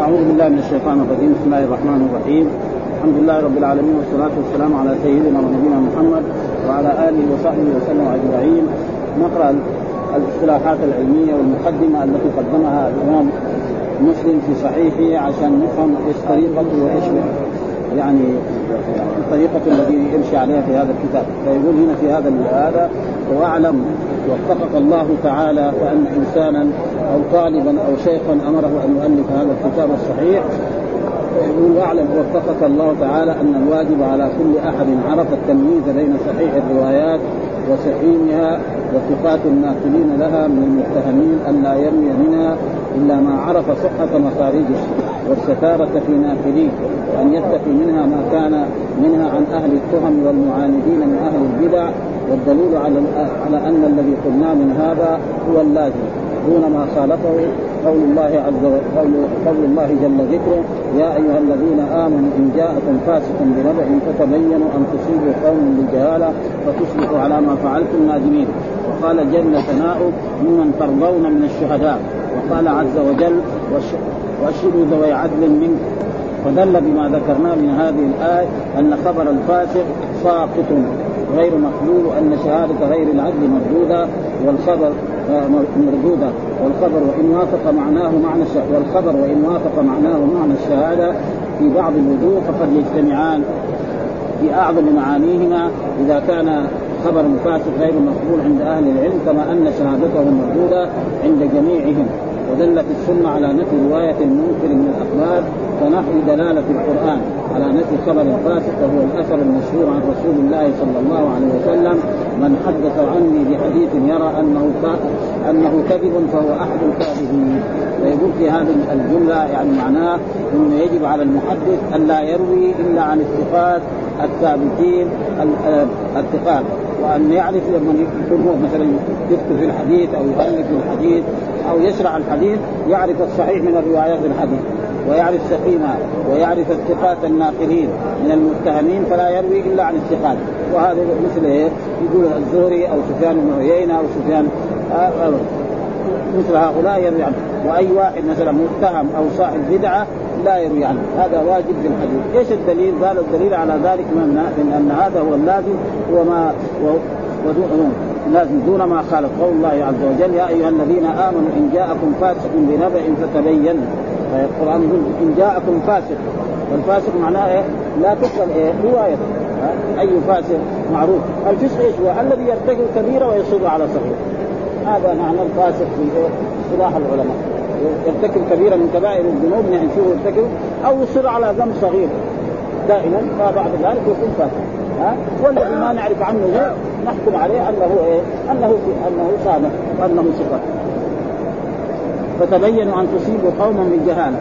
أعوذ بالله من الشيطان الرجيم. بسم الله الرحمن الرحيم. الحمد لله رب العالمين والصلاة والسلام على سيدنا ونبينا محمد وعلى آله وصحبه وسلم أجمعين. نقرأ الاصطلاحات العلمية والمقدمة التي قدمها الإمام مسلم في صحيحه عشان نفهم إيش طريقته وإيش يعني الطريقة التي يمشي عليها في هذا الكتاب. فيقول هنا في هذا هذا وأعلم وفقك الله تعالى وان إنسانا أو طالبا أو شيخا أمره أن يؤلف هذا الكتاب الصحيح. يقول وأعلم وفقك الله تعالى أن الواجب على كل أحد عرف التمييز بين صحيح الروايات وسحيمها وثقات الناقلين لها من المتهمين أن لا يرمي منها إلا ما عرف صحة مخارجه والستارة في ناقليه وأن يتقي منها ما كان منها عن أهل التهم والمعاندين من أهل البدع والدليل على على أن الذي قلنا من هذا هو اللازم دون ما خالفه قول الله عز وجل قول الله جل ذكره يا أيها الذين آمنوا إن جاءكم فاسق بنبأ فتبينوا أن تصيبوا قوم بجهالة فتصبحوا على ما فعلتم نادمين. وقال جل ثناؤه ممن ترضون من الشهداء. وقال عز وجل وأشهدوا ذوي عدل منكم فدل بما ذكرناه من هذه الآية أن خبر الفاسق ساقط. غير مقبول وأن شهادة غير العدل مردودة والخبر آه، مردودة. والخبر وإن وافق معناه معنى والخبر وإن وافق معناه معنى الشهادة في بعض الوجوه فقد يجتمعان في أعظم معانيهما. إذا كان خبر الفاسق غير مقبول عند أهل العلم كما أن شهادته مردودة عند جميعهم. ودلت السنة على نفي رواية المنكر من الأخبار ونحو دلالة القرآن على نفي خبر الفاسق وهو الأثر المشهور عن رسول الله صلى الله عليه وسلم من حدث عني بحديث يرى أنه أنه كذب فهو أحد الكاذبين. ويقول في هذه الجملة يعني معناه أنه يجب على المحدث أن لا يروي إلا عن الثقات الثابتين الثقات. وأن يعرف لما يكون هو مثلا يكتب في الحديث أو يؤلف في الحديث أو يشرع الحديث يعرف الصحيح من الروايات الحديث ويعرف سقيمها ويعرف الثقات الناقلين من المتهمين فلا يروي إلا عن الثقات. وهذا مثل إيه يقول الزهري أو سفيان بن عيينة أو سفيان آه، آه، مثل هؤلاء يروي عنه. وأي واحد مثلا متهم أو صاحب بدعة لا يروي عنه. هذا واجب في الحديث. إيش الدليل؟ قال الدليل على ذلك من ان هذا هو اللازم هو ما لازم دون ما خالف قول الله عز وجل. يا أيها الذين آمنوا إن جاءكم فاسق بنبأ فتبين. القرآن يقول إن جاءكم فاسق. والفاسق معناه إيه؟ لا تقبل إيه؟ رواية. أي فاسق معروف. الفسق إيش هو؟ الذي يرتكب كبيرة ويصر على صغيره هذا معنى الفاسق في اصطلاح العلماء. يرتكب كبيره من كبائر الذنوب يعني شو يرتكب أو يصر على ذنب صغير. دائما فبعد ذلك يكون فاسق ها؟ والذي ما نعرف عنه غير نحكم عليه أنه إيه؟ أنه أنه صادق وأنه ثقه فتبينوا أن تصيبوا قوما بالجهاله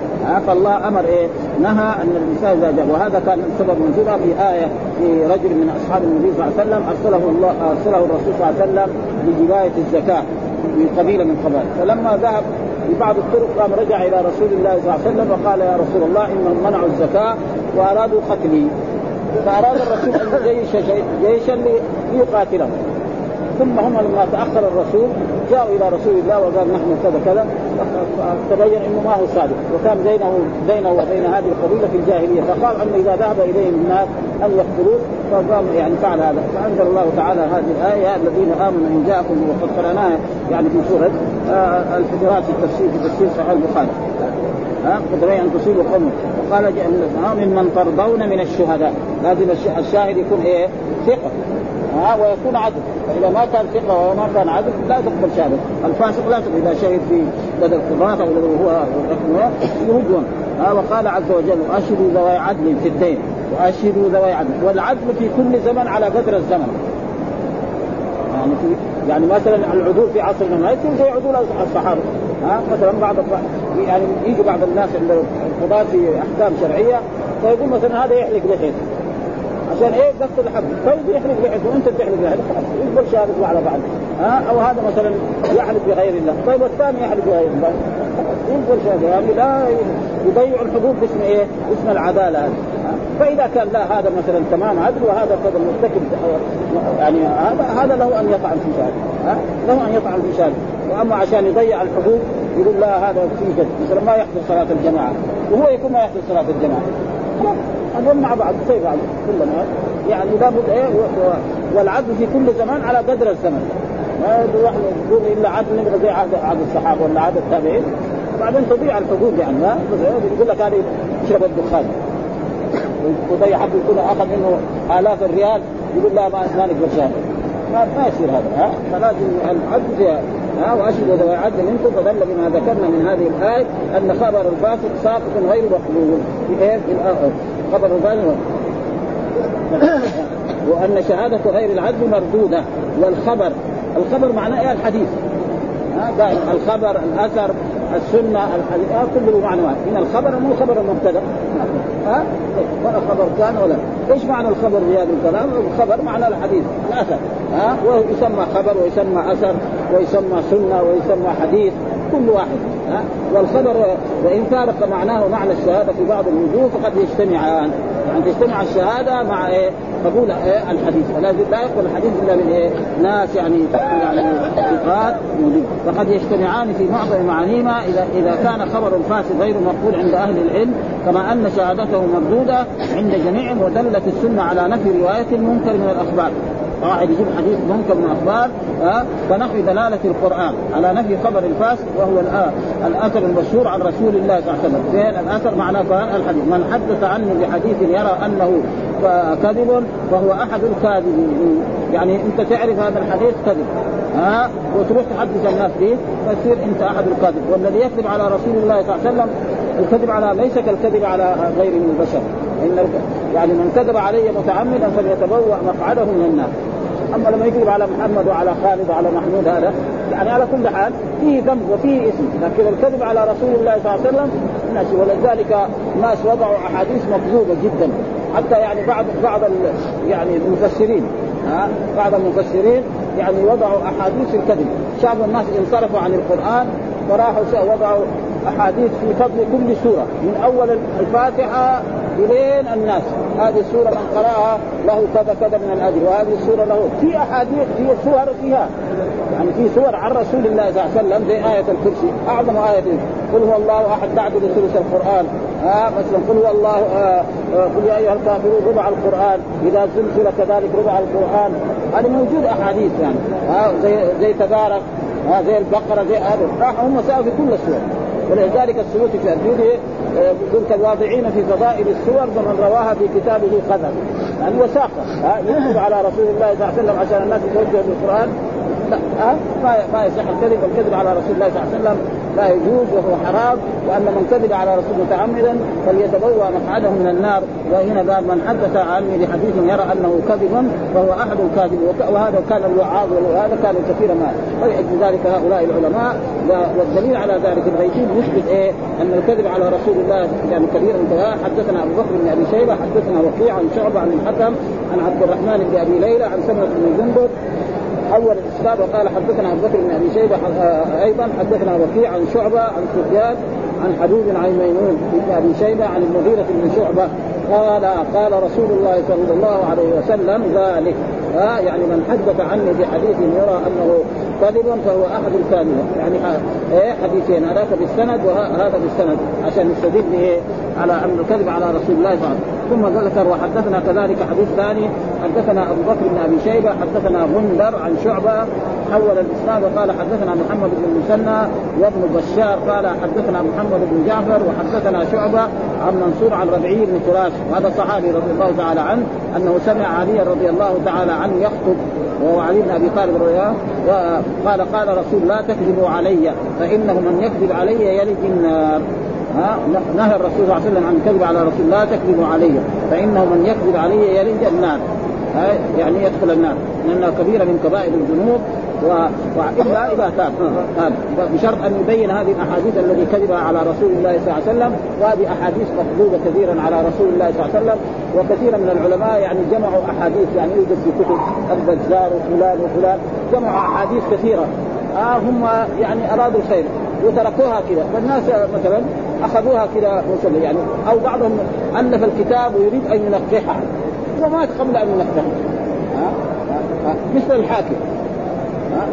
فالله أمر إيه؟ نهى أن الإنسان إذا جاء وهذا كان سبب نزولها في آية في رجل من أصحاب النبي صلى الله عليه وسلم أرسله الله أرسله الرسول صلى الله عليه وسلم لجبايه الزكاة في قبيلة من قبائل. فلما ذهب في بعض الطرق قام رجع إلى رسول الله صلى الله عليه وسلم وقال يا رسول الله انهم منعوا الزكاة وأرادوا قتلي. فأراد الرسول أن يجيش جيشا ليقاتلهم. ثم هم لما تأخر الرسول جاءوا إلى رسول الله وقال نحن كذا كذا. تبين إنه ما هو صادق. وكان بينه بينه وبين هذه القبيلة في الجاهلية. فقال انه إذا ذهب إليهم الناس أن يقتلوه فقام يعني فعل هذا. فأنزل الله تعالى هذه الآية الذين آمنوا إن جاءكم وقد قراناها يعني في سورة آه، الحجرات في التفسير في تفسير صحيح البخاري. ها؟ قدري أن تصيبوا قوم وقال ممن ترضون من الشهداء. لازم الشاهد يكون إيه؟ ثقة. ها ويكون عدل. فإذا ما كان ثقة وما كان عدل لا تقبل شهادة. الفاسق لا تقبل. إذا شهد في بدل قضاة أو هو يردون ها وقال عز وجل واشهدوا ذوي عدل في الدين وأشهدوا ذوي عدل. والعدل في كل زمن على قدر الزمن. يعني في يعني مثلا العدول في عصرنا ما يكون زي عدول الصحابة. ها مثلا بعض يعني يجي بعض الناس عند القضاة في أحكام شرعية فيقول مثلا هذا يحلق لحيته عشان إيه؟ قصد الحق طيب يحلق لحيته وأنت لحيته خلاص. يقبل شهادته على بعض. ها؟ أو هذا مثلا يحلف بغير الله. طيب والثاني يحلف بغير الله. يقبل شهاده يعني لا يضيع الحقوق باسم إيه؟ اسم العدالة هذه فإذا كان لا هذا مثلا تمام عدل وهذا قد مرتكب يعني هذا هذا له أن يطعن في شهاده ها؟ له أن يطعن في شهاده وأما عشان يضيع الحقوق يقول لا هذا في مثلا ما يحضر صلاة الجماعة. وهو يكون ما يحضر صلاة الجماعة. هذول مع بعض. زي بعض كلهم يعني لابد إيه والعدل في كل زمان على قدر الزمن. ما واحد يقول إلا عدل نبغى زي عهد عهد الصحابة ولا عهد التابعين. بعدين تضيع الحقوق يعني ها؟ يقول لك هذه يشرب الدخان. وضيع حق يكون أخذ منه آلاف الريال يقول لا ما ما شهاده ما ما يصير هذا ها؟ فلازم العدل ها؟ وأشهد ذوي عدل منكم فدل بما ذكرنا من هذه الآية أن خبر الفاسق ساقط غير مقبول. في إيه؟ في خبر الفاسق وأن شهادة غير العدل مردودة. والخبر الخبر معناه إيه؟ الحديث. الخبر الأثر السنة الحديث آه كله معنى واحد من الخبر مو خبر المبتدا ها؟ ولا خبر كان ولا. إيش معنى الخبر في هذا الكلام؟ الخبر معنى الحديث الأثر. ها؟ ويسمى خبر ويسمى أثر ويسمى سنة ويسمى حديث كل واحد. والخبر وإن فارق معناه معنى الشهادة في بعض الوجوه فقد يجتمعان. يعني تجتمع الشهادة مع إيه؟ قبول إيه؟ الحديث. فلا لا يقبل الحديث إلا من إيه؟ ناس يعني يعني ثقات فقد يجتمعان في معظم معانيهما إذا إذا كان خبر الفاسد غير مقبول عند أهل العلم كما أن شهادته مردودة عند جميعهم ودلت السنة على نفي رواية المنكر من الأخبار. واحد يجيب حديث منكر من أخبار ها فنفي دلالة القرآن على نفي خبر الفاسق وهو الأثر المشهور عن رسول الله صلى الله عليه وسلم. فين الأثر؟ معناه الحديث. من حدث عني بحديث يرى أنه كذب فهو أحد الكاذبين. يعني أنت تعرف هذا الحديث كذب ها وتروح تحدث الناس به فتصير أنت أحد الكاذب. والذي يكذب على رسول الله صلى الله عليه وسلم الكذب على ليس كالكذب على غيره من البشر ان يعني من كذب علي متعمدا فليتبوأ مقعده من النار. اما لما يكذب على محمد وعلى خالد وعلى محمود هذا يعني على كل حال فيه ذنب وفيه اسم. لكن الكذب على رسول الله صلى الله عليه وسلم ناسي ولذلك الناس وضعوا أحاديث مكذوبة جدا. حتى يعني بعض بعض يعني المفسرين ها؟ بعض المفسرين يعني وضعوا أحاديث الكذب. شافوا الناس انصرفوا عن القرآن وراحوا وضعوا أحاديث في فضل كل سورة. من أول الفاتحة إلين الناس. هذه السورة من قرأها له كذا كذا من الاجر وهذه السورة له في أحاديث في سور فيها. يعني في سور عن رسول الله صلى الله عليه وسلم زي آية الكرسي أعظم آية قل هو الله أحد بعد ثلث القرآن. آه مثلا قل هو الله آه آه قل يا أيها الكافرون ربع القرآن. إذا زلزل كذلك ربع القرآن. هذه موجود أحاديث يعني. آه زي زي تبارك آه زي البقرة زي هذا. راحوا هم سألوا في كل السور ولذلك السيوطي في الجودي يقول كالواضعين في فضائل السور فمن رواها في كتابه قدر. يعني وثاقه يكتب على رسول الله صلى الله عليه وسلم عشان الناس يتوجهوا بالقران لا ها ما ما يصح الكذب والكذب على رسول الله صلى الله عليه وسلم. لا يجوز وهو حرام وأن من كذب على رسول متعمدا فليتبوأ مقعده من النار. وهنا قال من حدث عني بحديث يرى أنه كذب فهو أحد الكاذب وهذا كان الوعاظ وهذا كان كثيرا ما. ويحج ذلك هؤلاء العلماء. والدليل على ذلك الغيثين يثبت إيه؟ أن الكذب على رسول الله يعني كبير انتهاء حدثنا أبو بكر بن أبي شيبة حدثنا وكيع عن شعبة عن الحكم عن عبد الرحمن بن أبي ليلى عن سمرة بن جندب اول الاسناد وقال حدثنا ابو بكر بن أبي شيبة آه، أيضا حدثنا وكيع عن شعبة عن سفيان عن حبيب عن ميمون بن أبي شيبة عن المغيرة بن شعبة. قال قال رسول الله صلى الله عليه وسلم ذلك. ها يعني من حدث عني بحديث يرى أنه كذب فهو أحد الكاذبين يعني إيه حديثين. هذاك بالسند وهذا بالسند عشان نستدل به على أن الكذب على رسول الله صلى الله عليه وسلم. ثم ذكر وحدثنا كذلك حديث ثاني حدثنا أبو بكر بن أبي شيبة حدثنا غندر عن شعبة حول الإسناد وقال حدثنا محمد بن المثنى وابن بشار قال حدثنا محمد بن جعفر وحدثنا شعبة عن منصور عن ربعي بن فراش وهذا صحابي رضي الله تعالى عنه أنه سمع علي رضي الله تعالى عنه يخطب وهو علي بن أبي طالب رضي الله وقال قال رسول لا تكذبوا علي فإنه من يكذب علي يلد النار. نهى الرسول صلى الله عليه وسلم عن الكذب على رسول لا تكذبوا علي. فإنه من يكذب علي يلج النار. يعني يدخل النار. لأنها كبيرة من كبائر الذنوب و... وإلا إذا تاب. بشرط أن يبين هذه الأحاديث التي كذب على رسول الله صلى الله عليه وسلم. وهذه أحاديث مطلوبة كثيرا على رسول الله صلى الله عليه وسلم. وكثيرا من العلماء يعني جمعوا أحاديث يعني يوجد في كتب البزار وفلان وفلان. جمعوا أحاديث كثيرة. آه هم يعني أرادوا الخير وتركوها كذا. فالناس مثلا أخذوها كذا يعني أو بعضهم ألف الكتاب ويريد أن ينقحها ومات قبل أن ينقحها مثل الحاكم.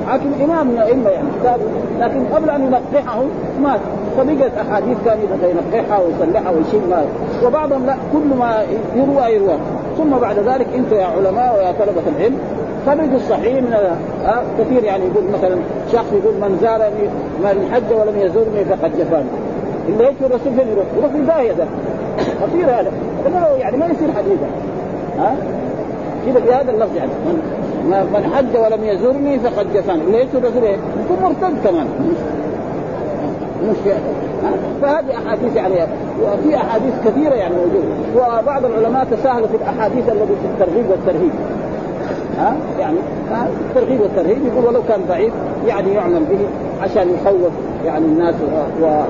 حاكم إمام من الائمه يعني كتاب لكن قبل أن ينقحه مات فبقت أحاديث كان ينقحها ويصلحها ويشيل ما. وبعضهم لا كل ما يروى يروى. ثم بعد ذلك أنتم يا علماء ويا طلبة العلم. خرجوا الصحيح من كثير يعني يقول مثلا شخص يقول من زارني من حج ولم يزورني فقد جفاني. اللي يجي الرسول فين يروح؟ يروح في داهيه ده خطير هذا يعني ما يصير حديثا ها؟ كذا بهذا اللفظ يعني؟ من, حج ولم يزورني فقد جفاني. اللي يجي الرسول إيه؟ يكون مرتد كمان. مش فهذه أحاديث يعني وفي أحاديث كثيرة يعني موجودة. وبعض العلماء تساهلوا في الأحاديث التي في الترغيب والترهيب. ها؟ يعني الترغيب والترهيب. يقول ولو كان ضعيف يعني يعمل به عشان يخوف. يعني الناس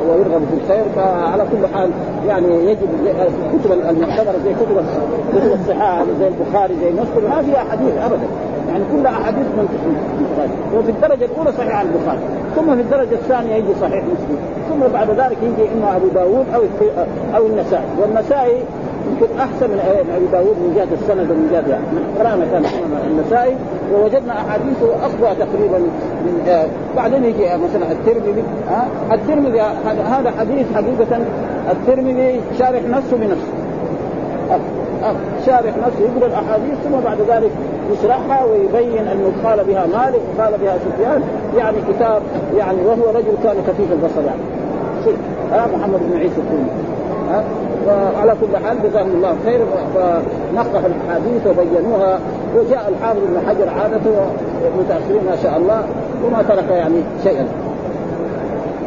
ويرغب في الخير فعلى كل حال يعني يجب كتب المعتبرة زي كتب كتب الصحاح زي البخاري زي مسلم ما فيها حديث ابدا. يعني كلها أحاديث من وفي الدرجة الأولى صحيح البخاري. ثم في الدرجة الثانية يجي صحيح مسلم. ثم بعد ذلك يجي إما أبو داود أو أو النسائي. والنسائي يمكن أحسن من ابي داود من جهة السند ومن جهة يعني قرأنا كان النسائي ووجدنا أحاديثه اقوى تقريبا من آه بعدين يجي مثلا الترمذي. آه الترمذي هذا حديث حقيقة الترمذي شارح نفسه بنفسه. آه آه شارح نفسه يقرا الأحاديث ثم بعد ذلك يشرحها ويبين أنه قال بها مالك وقال بها سفيان يعني كتاب يعني وهو رجل كان خفيف البصر يعني. ها محمد بن عيسى الترمذي. وعلى كل حال جزاهم الله خير فنقح الأحاديث وبينوها وجاء الحافظ ابن حجر عادته متاخرين ما شاء الله وما ترك يعني شيئا.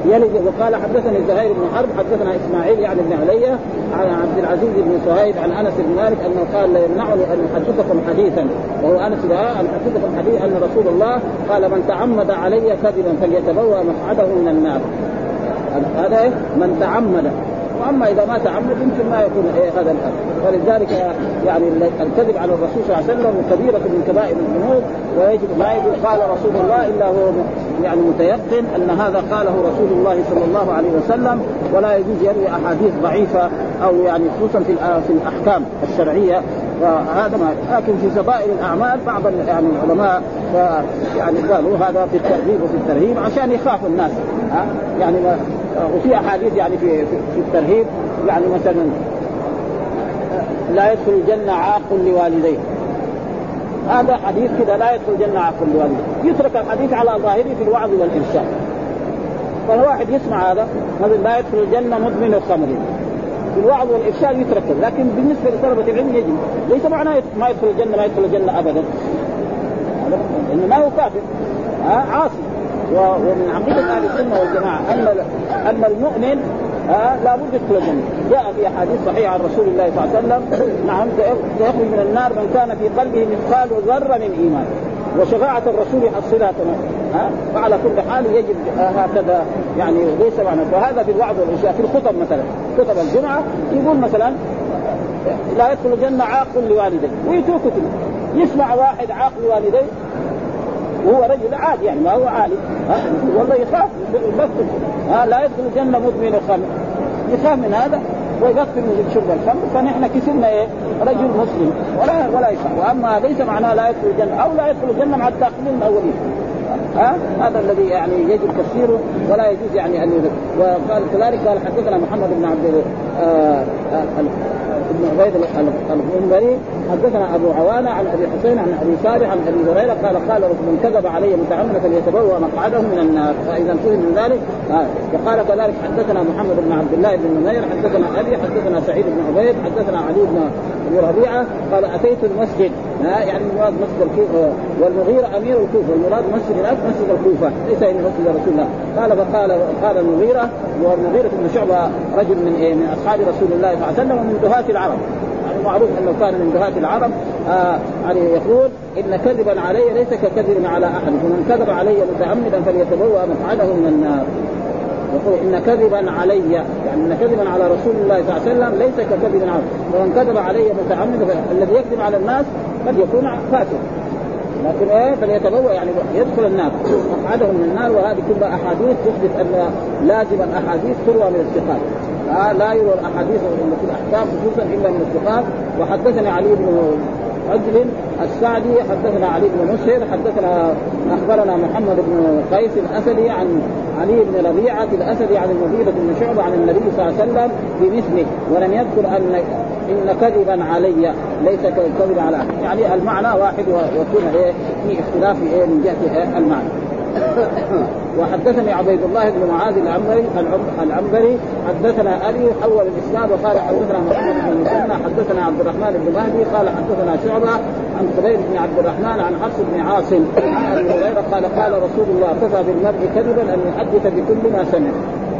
يلد وقال حدثني زهير بن حرب حدثنا إسماعيل يعني بن علي عن عبد العزيز بن صهيب عن أنس بن مالك أنه قال لا أن أحدثكم حديثا. وهو أنس أن أحدثكم حديثا أن رسول الله قال من تعمد علي كذبا فليتبوأ مقعده من النار. هذا إيه؟ من تعمد. وأما إذا ما تعمد يمكن ما يكون إيه هذا الامر ولذلك يعني الكذب على الرسول صلى الله عليه وسلم كبيرة من كبائر الذنوب ويجب ما يقول قال رسول الله إلا هو يعني متيقن أن هذا قاله رسول الله صلى الله عليه وسلم ولا يجوز يروي أحاديث ضعيفة أو يعني خصوصا في في الأحكام الشرعية. وهذا ما لكن في فضائل الأعمال بعض يعني العلماء يعني قالوا هذا في الترغيب وفي الترهيب عشان يخافوا الناس. ها يعني وفي أحاديث يعني في في الترهيب يعني مثلا لا يدخل الجنة عاق لوالديه. هذا حديث كذا لا يدخل الجنة عاق لوالديه. يترك الحديث على ظاهره في الوعظ والإرشاد. فالواحد يسمع هذا مثلا لا يدخل الجنة مدمن الخمر. في الوعظ والإرشاد يترك لكن بالنسبة لطلبة العلم يجب. ليس معناه ما يدخل الجنة ما يدخل الجنة ابدا. لأنه ما هو كافر. ها عاصي. ومن عقيده أهل السنة والجماعة أن أن المؤمن لا لابد يدخل الجنة، جاء في أحاديث صحيحة عن رسول الله صلى الله عليه وسلم. نعم سيخرج من النار من كان في قلبه مثقال ذرة من إيمان. وشفاعة الرسول تمام ها فعلى كل حال يجب هكذا يعني ليس معنى. فهذا في الوعظ والاشياء في الخطب مثلا. خطب الجمعة يقول مثلا لا يدخل الجنة عاق لوالديه. ويتركه كده يسمع واحد عاق لوالديه وهو رجل عادي يعني ما هو عالي. ها؟ والله يخاف يغفل ها؟ لا يدخل الجنة مدمن الخمر. يخاف من هذا. ويغفل من شرب الخمر. فنحن كسبنا إيه؟ رجل مسلم. ولا ولا يخاف. وأما ليس معناه لا يدخل الجنة أو لا يدخل الجنة مع الداخلين الأولين. ها؟ هذا الذي يعني يجب تفسيره ولا يجوز يعني أن وقال كذلك قال حدثنا محمد بن عبد آه ابن عبيد المنبري حدثنا أبو عوانة عن أبي حسين عن أبي صالح عن أبي هريرة قال قال من كذب علي متعمدا فليتبوأ مقعده من النار فإذا فهم من ذلك آه. وقال كذلك حدثنا محمد بن عبد الله بن نمير حدثنا أبي حدثنا سعيد بن عبيد حدثنا علي بن أبي ربيعة قال أتيت المسجد آه يعني المراد مسجد الكوفة والمغيرة أمير الكوفة والمراد مسجد هناك مسجد الكوفة ليس يعني مسجد رسول الله قال فقال قال المغيرة والمغيرة بن شعبة رجل من إيه من أصحاب رسول الله صلى الله عليه وسلم ومن دهاة العرب معروف أنه كان من دهاة العرب آه يعني يقول إن كذبا علي ليس ككذب على أحد. ومن كذب علي متعمدا فليتبوأ مقعده من النار. يقول إن كذبا علي يعني إن كذبا على رسول الله صلى الله عليه وسلم ليس ككذب على ومن كذب علي متعمدا الذي يكذب على الناس قد يكون فاسد. لكن إيه؟ فليتبوأ يعني يدخل النار. مقعده من النار وهذه كلها أحاديث تثبت أن لازم الأحاديث تروى من الثقات. آه لا يروى الأحاديث في الأحكام خصوصا إلا من الثقات. وحدثني علي بن عجل السعدي حدثنا علي بن مسهر حدثنا أخبرنا محمد بن قيس الأسدي عن علي بن ربيعة الأسدي عن المغيرة بن شعبة عن النبي صلى الله عليه وسلم بمثله. ولم يذكر أن إن كذبا علي ليس كذبا على يعني المعنى واحد ويكون إيه في اختلاف إيه من جهة المعنى. وحدثني عبيد الله بن معاذ العنبري العنبري حدثنا أبي حول الإسناد وقال حدثنا محمد بن مسنى حدثنا عبد الرحمن بن مهدي قال حدثنا شعبة عن خبيب بن عبد الرحمن عن حفص بن عاصم عن أبي هريرة قال قال رسول الله كفى بالمرء كذبا أن يحدث بكل ما سمع.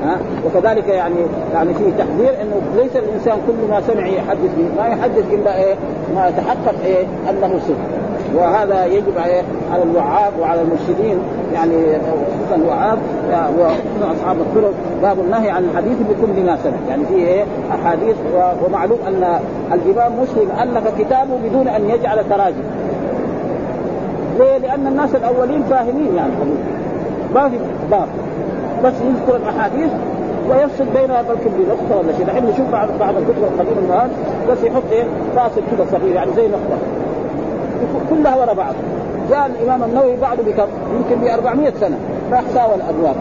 ها؟ وكذلك يعني يعني فيه تحذير إنه ليس الإنسان كل ما سمع يحدث به ما يحدث إلا إيه؟ ما تحقق إيه؟ أنه صدق وهذا يجب على الوعاظ وعلى المرشدين يعني خصوصا الوعاظ وخصوصا أصحاب الطرق باب النهي عن الحديث بكل ما سمع. يعني فيه إيه؟ أحاديث ومعلوم أن الإمام مسلم ألف كتابه بدون أن يجعل تراجم. ليه؟ لأن الناس الأولين فاهمين يعني. ما في باب بس يذكر الأحاديث ويفصل بينها بلكن بنقطه ولا شيء الحين نشوف بعض بعض الكتب القديمة الان بس يحط إيه؟ فاصل كذا صغير يعني زي نقطة. كلها وراء بعض. جاء الإمام النووي بعده بكم يمكن ب 400 سنة راح ساوى الابواب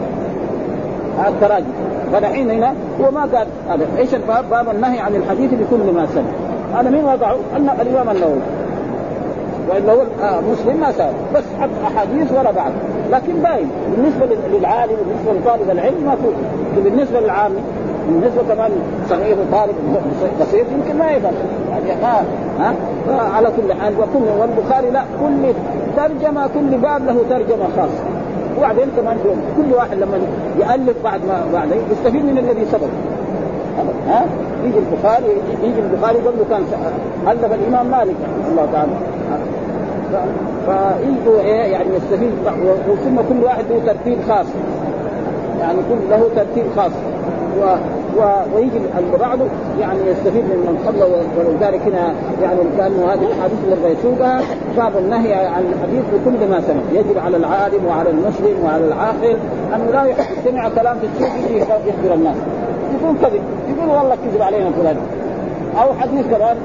التراجم فدحين هنا هو ما قال هذا إيش الباب؟ باب النهي عن الحديث بكل ما سمع هذا مين وضعه؟ الإمام النووي. والا هو آه مسلم ما ساوى. بس حط أحاديث وراء بعض. لكن باين بالنسبة للعالم بالنسبة لطالب العلم ما في. بالنسبة للعام بالنسبة كمان صغير وطالب بسيط يمكن ما يفهم. يعني ما ها؟ فعلى كل حال وكل والبخاري لا كل ترجمة كل باب له ترجمة خاصة. وبعدين كمان كل واحد لما يألف بعد ما بعد يستفيد من الذي سبق. ها؟ يجي البخاري يجي البخاري قبله كان ألف الإمام مالك الله تعالى. فيجوا إيه؟ يعني يستفيد ثم كل واحد له ترتيب خاص. يعني كل له ترتيب خاص. و... ويجي اللي بعده يعني يستفيد من من قبله ولذلك هنا يعني كانه هذه الأحاديث اللي يسوقها باب النهي عن الحديث بكل ما سمع. يجب على العالم وعلى المسلم وعلى العاقل انه لا يحب سمع كلام في السوق يخبر الناس. يقول كذب. يقول والله كذب علينا فلان. أو حديث كمان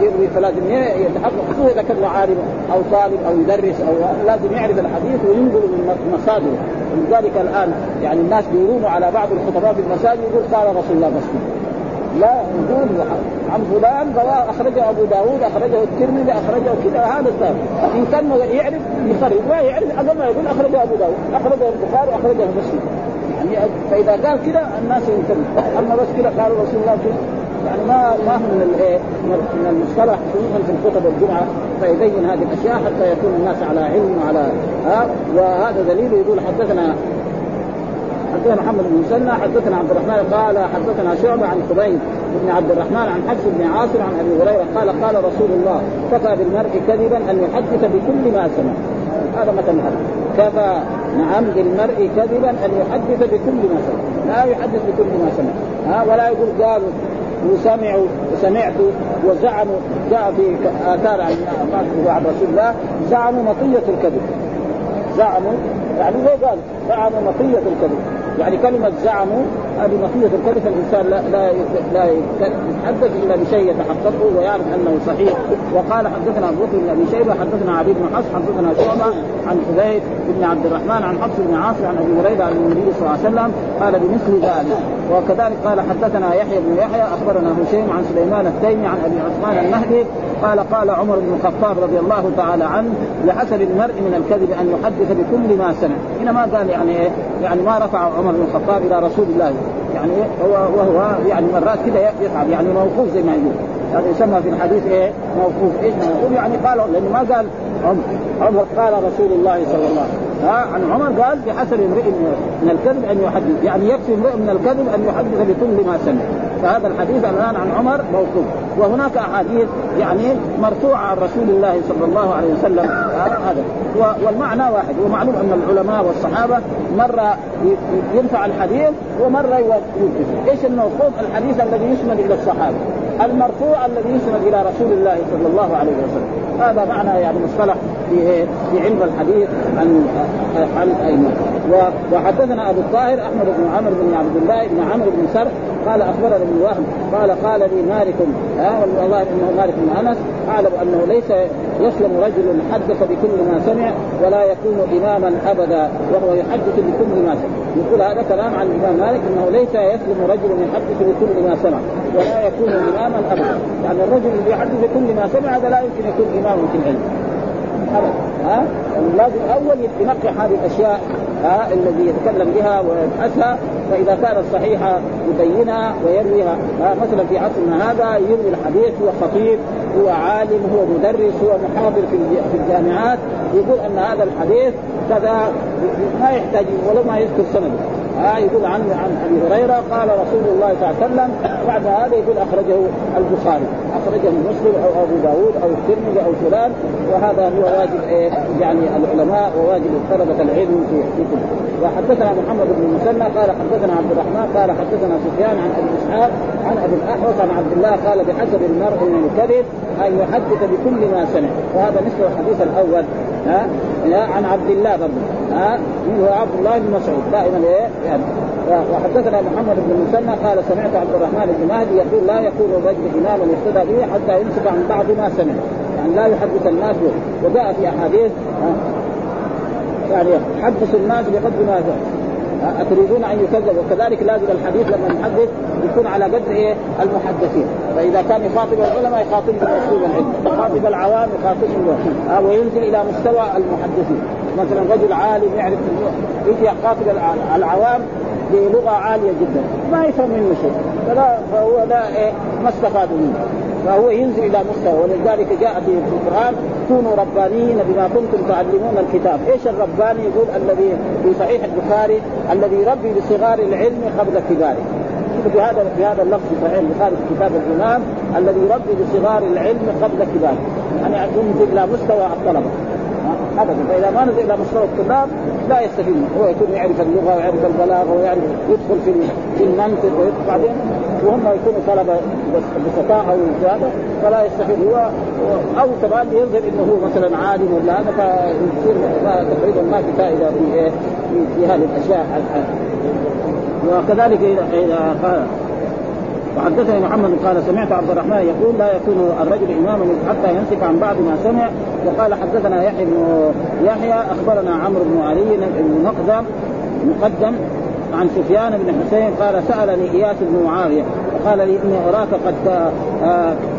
يروي فلازم يتحقق. خصوصا إذا كان عالم أو طالب أو يدرس أو لازم يعرف الحديث وينقل من مصادره. ولذلك الآن يعني الناس بيروموا على بعض الخطباء في المساجد يقول قال رسول الله بس لا يقول عن فلان رواه أخرجه أبو داود أخرجه الترمذي أخرجه كذا هذا السبب ان كان يعرف يخرج ما يعرف قبل ما يقول أخرجه أبو داود أخرجه البخاري أخرجه مسلم. يعني فاذا قال كذا الناس ينتبه أما بس كذا قال رسول الله كذا يعني ما ما هو من الايه؟ من المصطلح خصوصا في الخطب الجمعه فيبين هذه الأشياء حتى يكون الناس على علم وعلى ها وهذا دليل يقول حدثنا حدثنا محمد بن مسنى حدثنا عبد الرحمن قال حدثنا شعبة عن خبيب بن عبد الرحمن عن حفص بن عاصم عن أبي هريرة قال قال رسول الله كفى بالمرء كذبا أن يحدث بكل ما سمع. هذا مثل هذا كفى نعم بالمرء كذبا أن يحدث بكل ما سمع. لا يحدث بكل ما سمع. ها ولا يقول قالوا وسمعوا وسمعت وزعموا جاء في آثار عن عن رسول الله زعموا مطية الكذب. زعموا يعني زي قال زعموا مطية الكذب. يعني كلمة زعموا هذه مطيه الكذب الإنسان لا لا لا يتحدث إلا بشيء يتحققه ويعرف أنه صحيح. وقال حدثنا ابو بكر بن أبي شيبة حدثنا عبيد بن حفص حدثنا شعبة عن حذيف بن عبد الرحمن عن حفص بن عاصم عن أبي هريرة عن النبي صلى الله عليه وسلم قال بمثل ذلك. وكذلك قال حدثنا يحيى بن يحيى أخبرنا هشيم عن سليمان التيمي عن أبي عثمان المهدي قال قال عمر بن الخطاب رضي الله تعالى عنه لحسب المرء من الكذب أن يحدث بكل ما سمع. هنا ما قال يعني إيه؟ يعني ما رفع عمر بن الخطاب إلى رسول الله. يعني هو وهو يعني مرات كده يفعل. يعني موقوف زي ما يقول. هذا يسمى في الحديث إيه؟ موقوف. إيش موقوف. يعني قال لأنه ما قال عمر. عمر قال رسول الله صلى الله عليه وسلم. ها عن عمر قال بحسب امرئ من الكذب أن يحدث يعني يكفي امرئ من الكذب أن يحدث بكل ما سمع. فهذا الحديث الآن عن عمر موقوف. وهناك أحاديث يعني مرفوعة عن رسول الله صلى الله عليه وسلم. هذا. والمعنى واحد. ومعلوم أن العلماء والصحابة مرة ينفع الحديث ومرة يوقف. إيش الموقوف؟ الحديث الذي يسند إلى الصحابة. المرفوع الذي يسند إلى رسول الله صلى الله عليه وسلم. هذا معنى يعني مصطلح في في علم الحديث عن عن الأئمة. وحدثنا أبو الطاهر أحمد بن عمرو بن عبد الله بن عمرو بن سرح قال اخبرنا ابن وهب قال قال لي مالك ها؟ والله انه مالك بن أنس أعلم أنه ليس يسلم رجل حدث بكل ما سمع ولا يكون إماما أبدا وهو يحدث بكل ما سمع. يقول هذا كلام عن الإمام مالك إنه ليس يسلم رجل يحدث بكل ما سمع ولا يكون إماما أبدا. يعني الرجل اللي يحدث بكل ما سمع هذا لا يمكن يكون اماما في العلم. أبدا. ها؟ لازم اول ينقح هذه الأشياء ها الذي يتكلم بها ويبحثها فإذا كانت صحيحة يبينها ويرويها. مثلا في عصرنا هذا يروي الحديث هو خطيب هو عالم هو مدرس هو محاضر في الجامعات يقول أن هذا الحديث كذا ما يحتاج ولو ما يذكر سنده ها يقول عن عن أبي هريرة قال رسول الله صلى الله عليه وسلم بعد هذا يقول أخرجه البخاري أخرجه مسلم أو أبو داود أو الترمذي أو فلان وهذا هو واجب إيه؟ يعني العلماء وواجب طلبه العلم في كتب وحدثنا محمد بن المثنى قال حدثنا عبد الرحمن قال حدثنا سفيان عن أبي إسحاق عن أبي الأحوص عن عبد الله قال بحسب المرء من الكذب أن يحدث بكل ما سمع. وهذا مثل الحديث الأول. ها؟ عن عبد الله برضه ها؟ هو عبد الله بن مسعود. دائما إيه؟ يعني. وحدثنا محمد بن المثنى قال سمعت عبد الرحمن بن مهدي يقول لا يكون الرجل إماما يقتدى به حتى يمسك عن بعض ما سمع. يعني لا يحدث الناس وجاء في أحاديث يعني حدث الناس بقدر ما أتريدون أن يكذب وكذلك لازم الحديث لما يحدث يكون على قدر إيه؟ المحدثين. فإذا كان يخاطب العلماء يخاطبهم بأسلوب العلم. يخاطب العوام يخاطبهم وينزل إلى مستوى المحدثين. مثلا رجل عالم يعرف يجي يخاطب العوام بلغة عالية جدا. ما يفهم منه شيء. فلا فهو لا إيه ما استفاد منه فهو ينزل إلى مستوى ولذلك جاء في القرآن كونوا ربانيين بما كنتم تعلمون الكتاب، إيش الرباني؟ يقول الذي في صحيح البخاري الذي يربي بصغار العلم قبل كباره. في هذا في هذا اللفظ في صحيح البخاري في كتاب الإمام الذي يربي بصغار العلم قبل كباره، يعني ينزل إلى مستوى الطلبة. ابدا فإذا ما نزل إلى مستوى الطلاب لا يستفيد هو يكون يعرف اللغة ويعرف البلاغة ويعرف يدخل في في المنطق وبعدين وهم يكونوا طلبة بسطاء أو زيادة فلا يستفيد. هو أو كمان يظهر إنه هو مثلا عالم ولا هذا فيصير تقريبا ما في فائدة في إيه؟ في هذه الأشياء. وكذلك إذا قال وحدثني محمد قال سمعت عبد الرحمن يقول لا يكون الرجل اماما حتى يمسك عن بعض ما سمع. وقال حدثنا يحيى بن يحيى أخبرنا عمرو بن علي بن مقدم عن سفيان بن حسين قال سألني إياس بن معاوية وقال لي إني أراك قد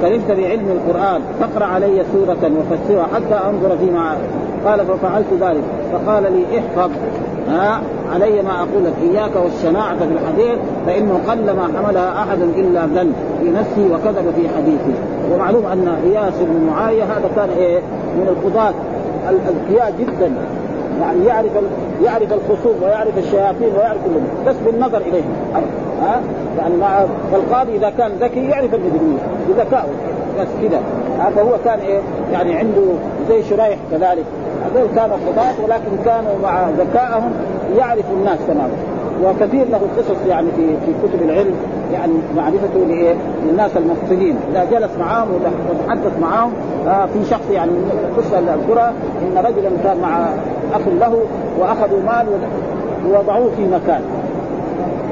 كلفت بعلم القرآن فاقرأ علي سورة وفسرها حتى أنظر فيما قال ففعلت ذلك. فقال لي احفظ. ها؟ علي ما أقول لك. إياك والشناعة في الحديث فانه قل ما حملها أحد إلا ذن في نفسه وكذب في حديثه. ومعلوم أن إياس بن معاوية هذا كان إيه؟ من القضاة الاذكياء جدا. يعني يعرف يعرف الخصوم ويعرف الشياطين ويعرف كلهم بس بالنظر اليهم ها؟ يعني مع فالقاضي إذا كان ذكي يعرف المجرمين بذكائه بس كذا فهو كان إيه؟ يعني عنده زي شريح كذلك. هذول كانوا قضاة ولكن كانوا مع ذكائهم يعرفوا الناس تماما وكثير له قصص يعني في في كتب العلم يعني معرفته لإيه؟ للناس المفصلين، إذا جلس معاهم وتحدث معاهم آه في شخص يعني قصه القرى إن رجلا كان مع أخ له وأخذوا مال ووضعوه في مكان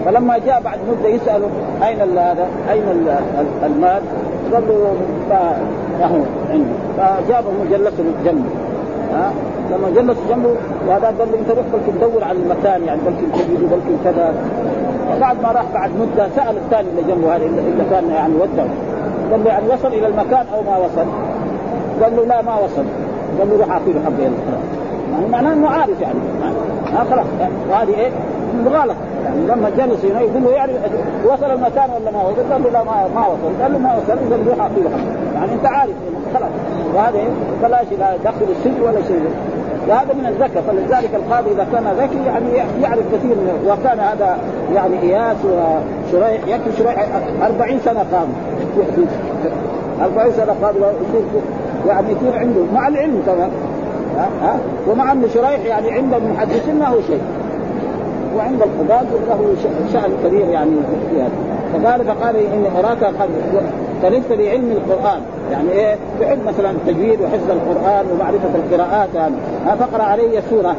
فلما جاء بعد مدة يساله أين هذا؟ أين المال؟ قال له هو عنده فجابه جلسه جنبه ها؟ لما جلس جنبه وهذا قال له انت روح بلكي تدور على المكان يعني بلكي تجده بلكي كذا. بعد ما راح بعد مدة سأل الثاني اللي جنبه هذا اللي كان يعني ودعه قال له يعني وصل إلى المكان أو ما وصل؟ قال له لا ما وصل. قال له روح أعطيه حبه يعني معناه إنه عارف يعني. ها خلاص. وهذه إيه؟ غلط يعني لما جلس هنا يقول له يعني وصل المكان ولا ما وصل؟ قال له لا ما, ما وصل. قال له ما وصل له روح اعطيه يعني أنت عارف. خلاص. وهذا؟ بلاش لا دخل السجن ولا شيء. وهذا من الذكاء فلذلك القاضي إذا كان ذكي يعني يعرف كثير من وكان هذا يعني إياس وشريح يكفي شريح 40 سنة قاضي. 40 سنة قاضي. يعني يكون عنده مع العلم كمان ها؟ ها؟ ومع أن شريح يعني عند المحدثين ما هو شيء. وعند القضاة له شأن كبير يعني في هذا فقال فقال اني إراك قد تلفت بعلم القرآن. يعني إيه؟ بحب مثلا التجويد وحفظ القرآن ومعرفة القراءات. يعني فاقرأ علي سورة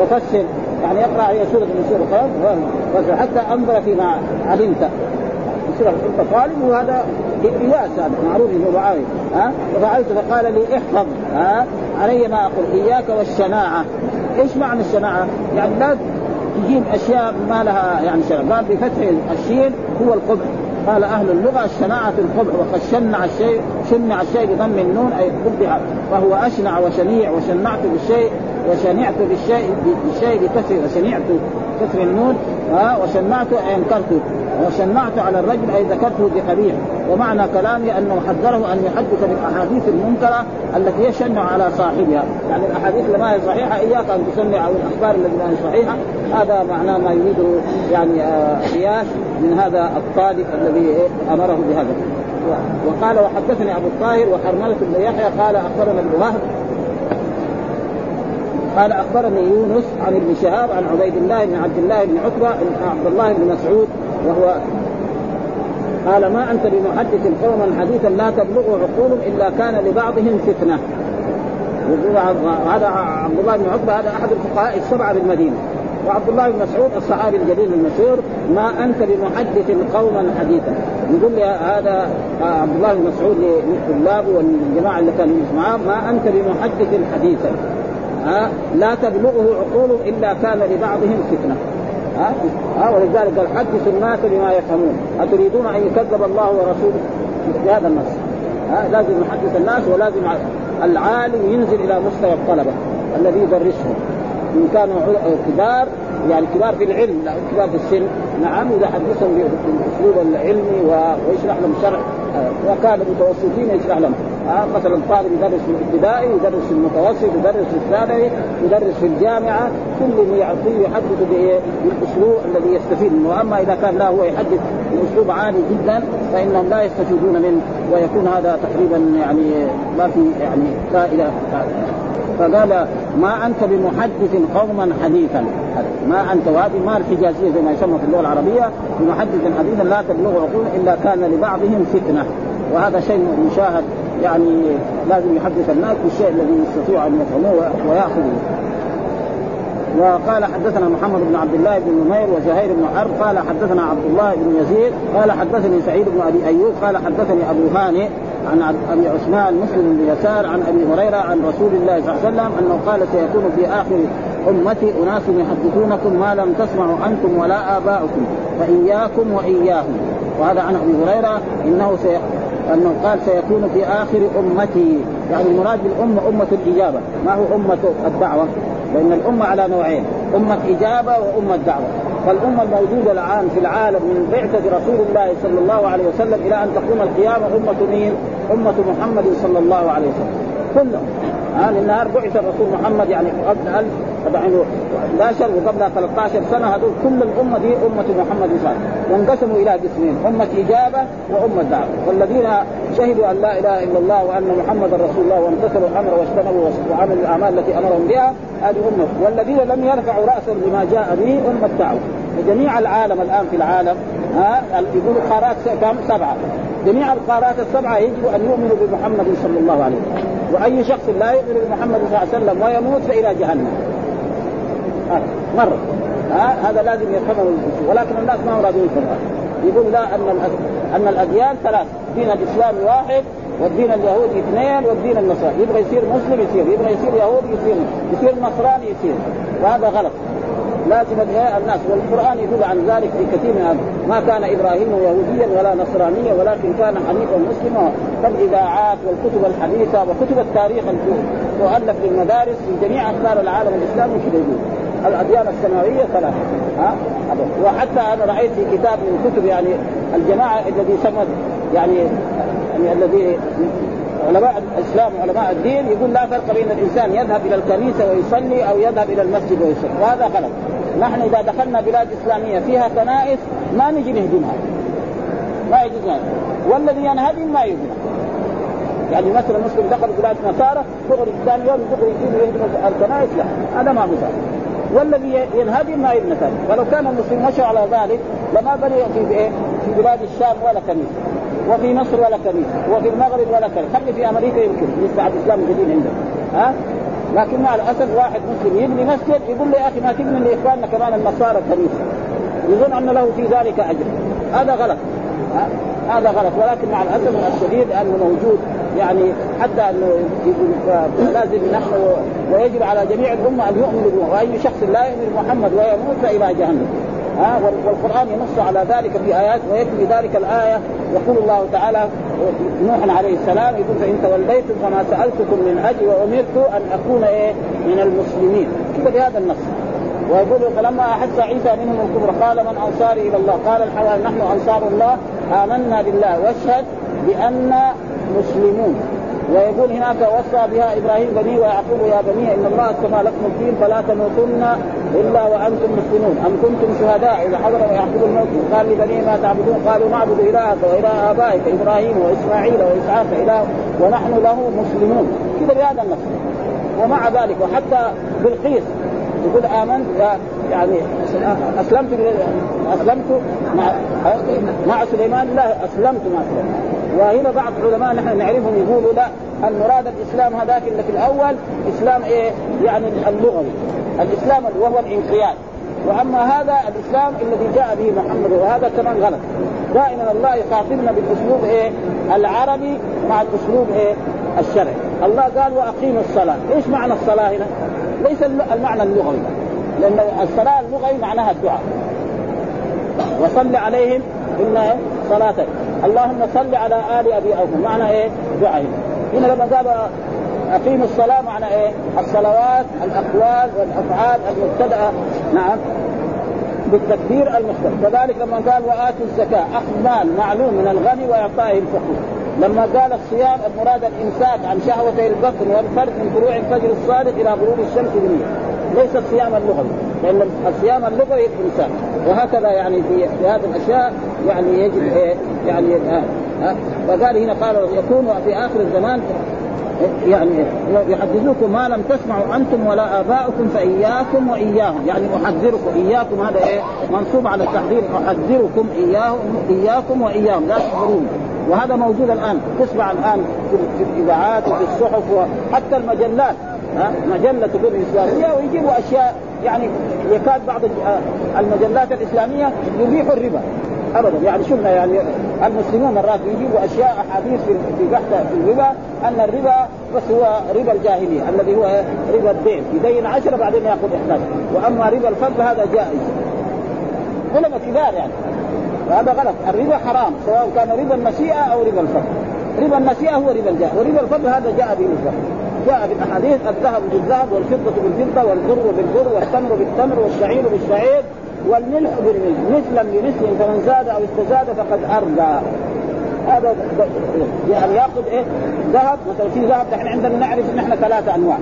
وفسر. يعني يقرا علي سورة من سورة القران حتى أنظر فيما علمت. يصير انت طالب وهذا اياس هذا معروف ابن معاويه ها؟ ففعلت فقال لي احفظ ها علي ما أقول إياك والشناعة. إيش معنى الشناعة؟ يعني لا تجيب أشياء ما لها يعني شناعه قال بفتح الشين هو القبح. قال أهل اللغة الشناعه القبح. وقد شنع الشيء شنع الشيء بضم النون أي قبح. فهو أشنع وشنيع. وشنعت بالشيء وشنعت بالشيء بالشيء بكسر وشنعت كسر النون ها وشنعت اي انكرت وشنعت على الرجل أي ذكرته بقبيح. ومعنى كلامي أنه حذره أن يحدث بالاحاديث المنكرة التي يشنع على صاحبها، يعني الأحاديث اللي ما هي صحيحة إياك أن تشنع أو الأخبار التي ما هي صحيحة. هذا معناه ما يريده يعني آه من هذا الطالب الذي أمره بهذا. وقال وحدثني أبو الطاهر وحرملة بن يحيى قال أخبرنا ابن وهب قال أخبرني يونس عن ابن شهاب عن عبيد الله بن عبد الله بن عتبة عبد الله بن مسعود وهو قال ما أنت بمحدث قوما حديثا لا تبلغه عقول إلا كان لبعضهم فتنة. هذا عبد الله بن عتبة هذا أحد الفقهاء السبعة بالمدينة. وعبد الله بن مسعود الصحابي الجليل المشهور ما أنت بمحدث قوما حديثا. يقول لي هذا عبد الله بن مسعود لطلابه والجماعة اللي كانوا معاه ما أنت بمحدث حديثا. ها لا تبلغه عقول إلا كان لبعضهم فتنة. ها؟ ها ولذلك قال حدثوا الناس بما يفهمون. أتريدون أن يكذب الله ورسوله؟ بهذا النص. ها لازم نحدث الناس ولازم العالم ينزل إلى مستوى الطلبة الذي يدرسهم. إن كانوا كبار يعني كبار في العلم لا كبار في السن. نعم إذا حدثهم بالاسلوب العلمي ويشرح لهم شرح وكان متوسطين يشرح لهم. آه مثلا طالب يدرس في الابتدائي يدرس في المتوسط يدرس في الثانوي يدرس في الجامعة كل يعطيه يحدث بالاسلوب الذي يستفيد منه. واما إذا كان لا هو يحدث بأسلوب عالي جدا فإنهم لا يستفيدون منه ويكون هذا تقريبا يعني ما في يعني فائدة فقال ما أنت بمحدث قوما حديثا؟ ما أنت. وهذه ما الحجازية زي ما يسمى في اللغة العربية بمحدث حديثا لا تبلغ عقول إلا كان لبعضهم فتنة. وهذا شيء مشاهد يعني لازم يحدث الناس بالشيء الذي يستطيع أن يفهموه وياخذه وقال حدثنا محمد بن عبد الله بن نمير وزهير بن حرب قال حدثنا عبد الله بن يزيد قال حدثني سعيد بن أبي أيوب قال حدثني أبو هانئ عن أبي عثمان مسلم بن يسار عن أبي هريرة عن رسول الله صلى الله عليه وسلم أنه قال سيكون في آخر أمتي أناس يحدثونكم ما لم تسمعوا أنتم ولا آباؤكم فإياكم وإياهم. وهذا عن أبي هريرة إنه انه قال سيكون في آخر أمتي يعني المراد بالأمة أمة الإجابة. ما هو أمة الدعوة؟ لأن الأمة على نوعين أمة اجابه وأمة دعوه فالأمة الموجودة الآن في العالم من بعثة رسول الله صلى الله عليه وسلم إلى أن تقوم القيامة أمة مين؟ أمة محمد صلى الله عليه وسلم. كلهم. ها لأن بعث الرسول محمد يعني قبل 1000 11 وقبل 13 سنة هذول كل الأمة دي أمة محمد صلى الله عليه وسلم وانقسموا إلى قسمين أمة إجابة وأمة دعوة. والذين شهدوا أن لا إله إلا الله وأن محمدا رسول الله وامتثلوا الأمر واجتنبوا وعملوا الأعمال التي أمرهم بها هذه أمة. والذين لم يرفعوا راسا بما جاء به أمة دعوة. وجميع العالم الآن في العالم ها يقولوا قارات كم؟ سبعة. جميع القارات السبعة يجب أن يؤمنوا بمحمد صلى الله عليه وسلم. وأي شخص لا يؤمن بمحمد صلى الله عليه وسلم ويموت فإلى جهنم. مره ها؟ هذا لازم يفهمه ولكن الناس ما راضين يفهموا يقول لا أن أن الأديان ثلاث. دين الإسلام واحد والدين اليهودي اثنين والدين النصراني يبغى يصير مسلم يصير يبغى يصير يهودي يصير يصير نصراني يصير. وهذا غلط. لازم الناس والقرآن يدل عن ذلك في كثير من هذا. ما كان إبراهيم يهوديا ولا نصرانيا ولكن كان حنيفا مسلما. فالاذاعات والكتب الحديثة وكتب التاريخ تؤلف للمدارس في جميع اقطار العالم الإسلامي كذا يقول؟ الأديان السماوية ثلاثة. ها؟ وحتى أنا رأيت في كتاب من كتب يعني الجماعة الذي سمت يعني يعني الذي علماء الإسلام وعلماء الدين يقول لا فرق بين الإنسان يذهب إلى الكنيسة ويصلي أو يذهب إلى المسجد ويصلي. وهذا غلط. نحن إذا دخلنا بلاد إسلامية فيها كنائس ما نجي نهدمها ما يجوز والذي ينهدم ما يهدم يعني مثلا مسلم دخل بلاد نصارى دغري ثاني يوم دغري يجي يهدم الكنائس. لا هذا ما هو والذي ينهدم ما يبنى ولو كان المسلم مشى على ذلك لما بني في إيه؟ في بلاد الشام ولا كنيسه وفي مصر ولا كنيسه وفي المغرب ولا كنيسه خلي في أمريكا يمكن بعد الاسلام الجديد عندنا ها؟ لكن مع الأسف واحد مسلم يبني مسجد يقول لي يا أخي ما تبني لإخواننا كمان النصارى كنيسه يظن أن له في ذلك أجر. هذا غلط. هذا غلط. ولكن مع الأسف الشديد أنه موجود. يعني حتى إنه لازم نحن ويجب على جميع الأمة أن يؤمنوا به وأي شخص لا يؤمن بمحمد ويموت فإلى جهنم. ها؟ والقرآن ينص على ذلك في آيات ويكفي ذلك الآية. يقول الله تعالى نوح عليه السلام يقول فإن توليتم فما سألتكم من أجل وأمرت أن أكون إيه؟ من المسلمين. بهذا النص. ويقول فلما أحس عيسى منهم الكفر قال من أنصاري إلى الله؟ قال الحواري نحن أنصار الله. آمنا بالله. واشهد بأن مسلمون. ويقول هناك وصى بها إبراهيم بني ويعقوب يا بني إن الله اصطفى لكم الدين فلا تموتن إلا وأنتم مسلمون. أم كنتم شهداء إذا حضر يعقوب الموت؟ قال لبني ما تعبدون؟ قالوا نعبد إلهك وإله آبائك إبراهيم وإسماعيل وإسحاق إله ونحن له مسلمون. كذا بهذا النص؟ ومع ذلك وحتى بالقيس يقول آمنت يعني أسلمت أسلمت مع مع سليمان لا أسلمت مع سليمان وهنا بعض العلماء نحن نعرفهم يقولوا لا المراد الإسلام هذاك اللي في الأول إسلام إيه؟ يعني اللغوي الإسلام وهو الانقياد وأما هذا الإسلام الذي جاء به محمد وهذا كمان غلط دائما الله يخاطبنا بالأسلوب إيه؟ العربي مع الأسلوب إيه؟ الشرعي الله قال وأقيموا الصلاة إيش معنى الصلاة هنا؟ ليس المعنى اللغوي لأن الصلاة اللغوي معناها الدعاء. وصل عليهم إن صلاة. اللهم صل على آل أبي أوفى. معنى إيه؟ دعاء. هنا لما قال أقيموا الصلاة معنى إيه؟ الصلوات الأقوال والأفعال المبتدأة. نعم. بالتكبير المختلف كذلك لما قال وآتوا الزكاة. أخذ مال معلوم من الغني وإعطائه الفقير. لما قال الصيام المراد الإمساك عن شهوتي البطن والفرد من طلوع الفجر الصادق إلى غروب الشمس بالنية ليس الصيام اللغوي لأن الصيام اللغوي الامساك وهكذا يعني في, هذه الأشياء يعني يجب إيه يعني آه آه وقال هنا قال يكون في آخر الزمان يعني يحدثوكم ما لم تسمعوا أنتم ولا آباؤكم فإياكم وإياهم. يعني أحذركم إياكم هذا إيه منصوب على التحذير أحذركم اياهم إياكم وإياهم لا تحذرون. وهذا موجود الآن تسمع الآن في الإذاعات وفي الصحف وحتى المجلات. مجلة تكون إسلامية ويجيبوا أشياء يعني يكاد بعض المجلات الإسلامية يبيحوا الربا. ابدا. يعني شفنا يعني المسلمون مرات يجيبوا أشياء أحاديث في بحث في الربا أن الربا بس هو ربا الجاهلية الذي هو ربا الدين. يدين عشرة بعدين يأخذ 11 وأما ربا الفضل هذا جائز. علماء كبار يعني. وهذا غلط. الربا حرام سواء كان ربا النسيئه أو ربا الفضل ربا النسيئه هو ربا الجاهل وربا الفضل هذا جاء به الفضل جاء في الأحاديث الذهب بالذهب والفضة بالفضة والبر بالبر والتمر بالتمر والشعير بالشعير والملح بالملح. مثلا بمثل فمن زاد أو استزاد فقد ارضى هذا يعني يأخذ إيه؟ ذهب مثلا في ذهب. نحن عندنا نعرف إن إحنا ثلاثة أنواع.